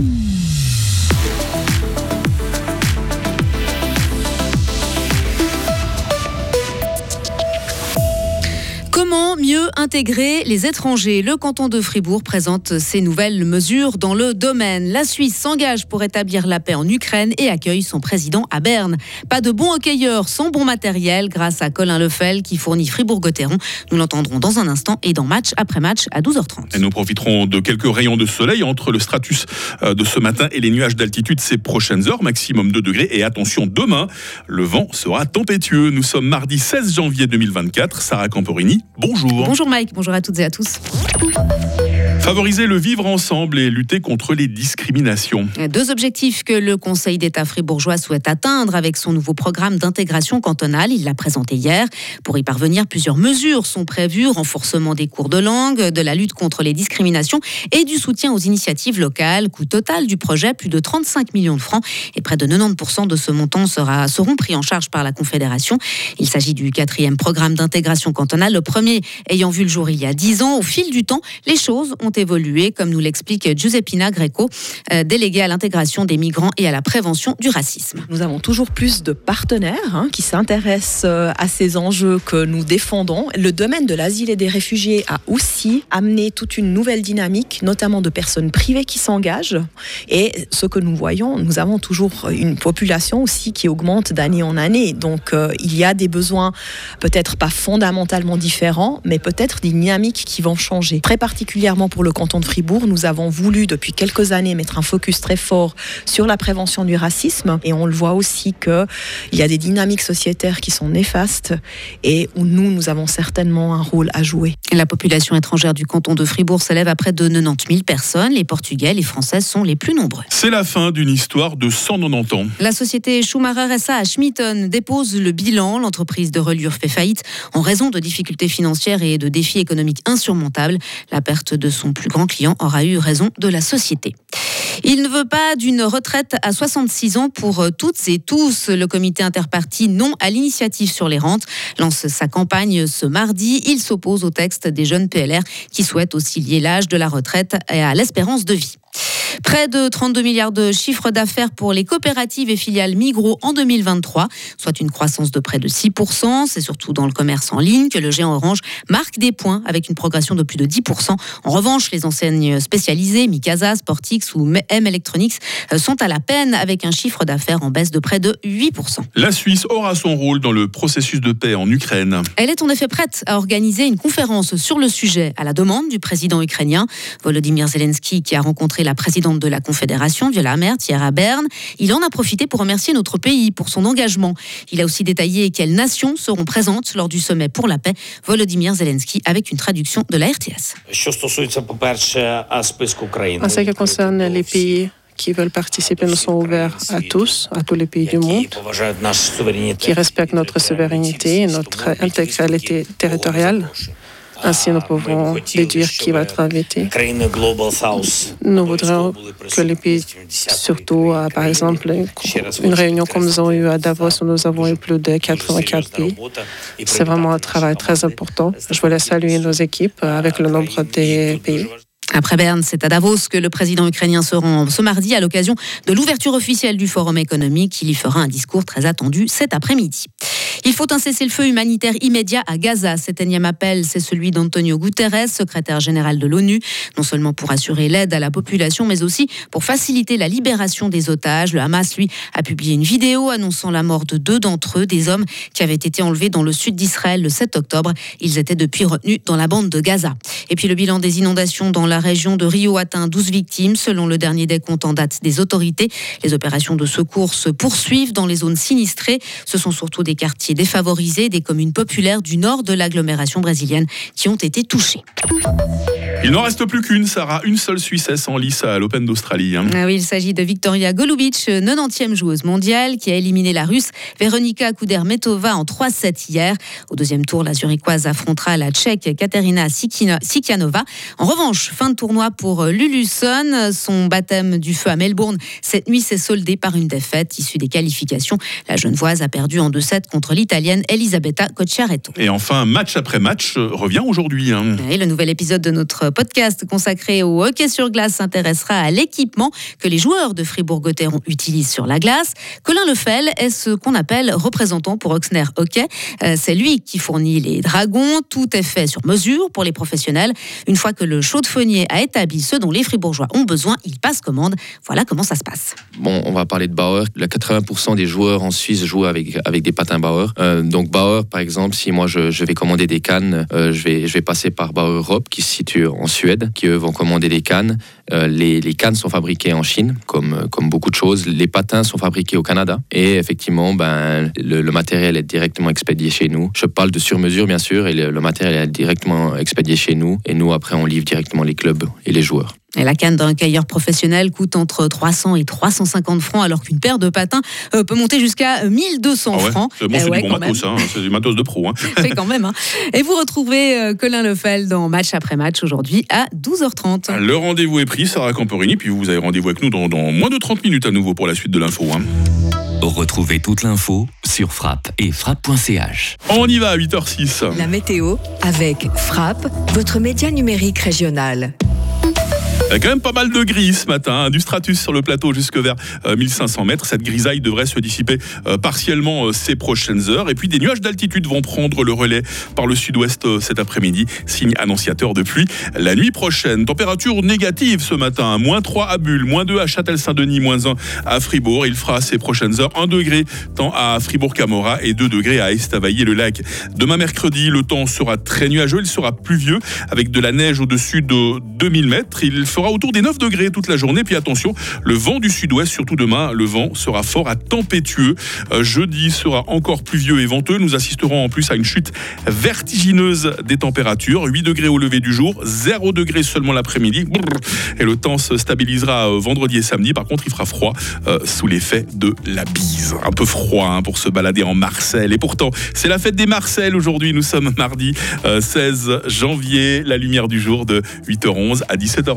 Mm-hmm. Mieux intégrer les étrangers Le canton de Fribourg présente ses nouvelles mesures dans le domaine. La Suisse s'engage pour établir la paix en Ukraine et accueille son président à Berne. Pas de bons hockeyeurs sans bon matériel grâce à Colin Lefel qui fournit Fribourg-Gotteron. Nous l'entendrons dans un instant et dans match après match à 12h30. Et nous profiterons de quelques rayons de soleil entre le stratus euh, de ce matin et les nuages d'altitude ces prochaines heures, maximum 2 degrés. Et attention, demain, le vent sera tempétueux. Nous sommes mardi 16 janvier 2024. Sarah Camporini, bonjour. Bonjour Mike, bonjour à toutes et à tous. Favoriser le vivre ensemble et lutter contre les discriminations. Deux objectifs que le Conseil d'État fribourgeois souhaite atteindre avec son nouveau programme d'intégration cantonale. Il l'a présenté hier. Pour y parvenir, plusieurs mesures sont prévues. Renforcement des cours de langue, de la lutte contre les discriminations et du soutien aux initiatives locales. Coût total du projet, plus de 35 millions de francs. Et près de 90% de ce montant seront pris en charge par la Confédération. Il s'agit du quatrième programme d'intégration cantonale. Le premier ayant vu le jour il y a dix ans. Au fil du temps, les choses ont évolué, comme nous l'explique Giuseppina Greco, euh, déléguée à l'intégration des migrants et à la prévention du racisme. Nous avons toujours plus de partenaires hein, qui s'intéressent euh, à ces enjeux que nous défendons. Le domaine de l'asile et des réfugiés a aussi amené toute une nouvelle dynamique, notamment de personnes privées qui s'engagent. Et ce que nous voyons, nous avons toujours une population aussi qui augmente d'année en année. Donc euh, il y a des besoins peut-être pas fondamentalement différents, mais peut-être des dynamiques qui vont changer. Très particulièrement pour le canton de Fribourg, nous avons voulu depuis quelques années mettre un focus très fort sur la prévention du racisme et on le voit aussi qu'il y a des dynamiques sociétaires qui sont néfastes et où nous, nous avons certainement un rôle à jouer. La population étrangère du canton de Fribourg s'élève à près de 90 000 personnes. Les Portugais, les Françaises sont les plus nombreux. C'est la fin d'une histoire de 190 ans. La société Schumacher SA à Schmitten dépose le bilan. L'entreprise de reliure fait faillite en raison de difficultés financières et de défis économiques insurmontables. La perte de son plus grand client aura eu raison de la société. Il ne veut pas d'une retraite à 66 ans pour toutes et tous. Le comité interparti non à l'initiative sur les rentes lance sa campagne ce mardi. Il s'oppose au texte des jeunes PLR qui souhaitent aussi lier l'âge de la retraite à l'espérance de vie. Près de 32 milliards de chiffre d'affaires pour les coopératives et filiales Migros en 2023, soit une croissance de près de 6%. C'est surtout dans le commerce en ligne que le géant Orange marque des points avec une progression de plus de 10%. En revanche, les enseignes spécialisées, Mikasa, Sportix ou M Electronics, euh, sont à la peine avec un chiffre d'affaires en baisse de près de 8%. La Suisse aura son rôle dans le processus de paix en Ukraine. Elle est en effet prête à organiser une conférence sur le sujet à la demande du président ukrainien Volodymyr Zelensky qui a rencontré la présidente de la Confédération, Viola Amert, hier à Berne. Il en a profité pour remercier notre pays pour son engagement. Il a aussi détaillé quelles nations seront présentes lors du sommet pour la paix. Volodymyr Zelensky avec une traduction de la RTS. En ce qui concerne les pays qui veulent participer, nous sommes ouverts à tous, à tous les pays du monde, qui respectent notre souveraineté et notre intégralité territoriale. Ainsi, nous pouvons déduire qui va être invité. Nous voudrions que les pays, surtout, par exemple, une réunion comme nous avons eu à Davos, où nous avons eu plus de 84 pays. C'est vraiment un travail très important. Je voulais saluer nos équipes avec le nombre des pays. Après Berne, c'est à Davos que le président ukrainien se rend ce mardi à l'occasion de l'ouverture officielle du Forum économique. Il y fera un discours très attendu cet après-midi. Il faut un cessez-le-feu humanitaire immédiat à Gaza. Cet énième appel, c'est celui d'Antonio Guterres, secrétaire général de l'ONU, non seulement pour assurer l'aide à la population, mais aussi pour faciliter la libération des otages. Le Hamas, lui, a publié une vidéo annonçant la mort de deux d'entre eux, des hommes qui avaient été enlevés dans le sud d'Israël le 7 octobre. Ils étaient depuis retenus dans la bande de Gaza. Et puis le bilan des inondations dans la région de Rio atteint 12 victimes, selon le dernier décompte en date des autorités. Les opérations de secours se poursuivent dans les zones sinistrées. Ce sont surtout des quartiers défavorisés des communes populaires du nord de l'agglomération brésilienne qui ont été touchées. Il n'en reste plus qu'une, Sarah, une seule Suissesse en lice à l'Open d'Australie. Hein. Ah oui, il s'agit de Victoria Golubic, 90e joueuse mondiale, qui a éliminé la Russe Veronika Kudermetova en 3-7 hier. Au deuxième tour, la Zurichoise affrontera la Tchèque Katerina Sikianova. En revanche, fin de tournoi pour Luluson. Son baptême du feu à Melbourne cette nuit s'est soldé par une défaite issue des qualifications. La Genevoise a perdu en 2-7 contre l'Italienne Elisabetta Cocciaretto. Et enfin, match après match revient aujourd'hui. Hein. Et le nouvel épisode de notre podcast consacré au hockey sur glace s'intéressera à l'équipement que les joueurs de Fribourg-Gotteron utilisent sur la glace. Colin Lefel est ce qu'on appelle représentant pour Oxner Hockey. Euh, c'est lui qui fournit les dragons. Tout est fait sur mesure pour les professionnels. Une fois que le chaudefonnier a établi ce dont les Fribourgeois ont besoin, il passe commande. Voilà comment ça se passe. Bon, on va parler de Bauer. Le 80% des joueurs en Suisse jouent avec, des patins Bauer. Euh, donc Bauer, par exemple, si moi je, je vais commander des cannes, euh, je, vais, je vais passer par Bauer Europe qui se situe en Suède, qui eux vont commander des cannes. Euh, les, cannes sont fabriquées en Chine, comme, comme beaucoup de choses. Les patins sont fabriqués au Canada. Et effectivement, ben, le, le matériel est directement expédié chez nous. Je parle de sur-mesure, bien sûr, et le, le matériel est directement expédié chez nous. Et nous, après, on livre directement les clubs et les joueurs. Et la canne d'un cailleur professionnel coûte entre 300 et 350 francs, alors qu'une paire de patins euh, peut monter jusqu'à 1200 Ah ouais, francs. c'est bon, Eh c'est ouais, du bon matos, hein, c'est du matos de pro. hein. Fait quand même. hein. Et vous retrouvez euh, Colin Lefel dans Match après match aujourd'hui à 12h30. Le rendez-vous est pris, Sarah Camporini, puis vous avez rendez-vous avec nous dans, dans moins de 30 minutes à nouveau pour la suite de l'info. hein. Retrouvez toute l'info sur frappe et frappe.ch. On y va à 8h06. La météo avec Frappe, votre média numérique régional. Il y a quand même pas mal de gris ce matin, hein, du stratus sur le plateau jusque vers euh, 1500 mètres. Cette grisaille devrait se dissiper euh, partiellement euh, ces prochaines heures. Et puis des nuages d'altitude vont prendre le relais par le sud-ouest euh, cet après-midi, signe annonciateur de pluie. La nuit prochaine, température négative ce matin, moins 3 à Bulle, moins 2 à Châtel-Saint-Denis, moins 1 à Fribourg. Il fera ces prochaines heures 1 degré tant à Fribourg-Camora et 2 degrés à Estavayer-le-Lac. Demain mercredi, le temps sera très nuageux, il sera pluvieux avec de la neige au-dessus de 2000 mètres. Autour des 9 degrés toute la journée. Puis attention, le vent du sud-ouest, surtout demain, le vent sera fort à tempétueux. Euh, jeudi sera encore pluvieux et venteux. Nous assisterons en plus à une chute vertigineuse des températures. 8 degrés au lever du jour, 0 degrés seulement l'après-midi. Et le temps se stabilisera euh, vendredi et samedi. Par contre, il fera froid euh, sous l'effet de la bise. Un peu froid hein, pour se balader en Marseille. Et pourtant, c'est la fête des Marcel aujourd'hui. Nous sommes mardi euh, 16 janvier. La lumière du jour de 8h11 à 17h.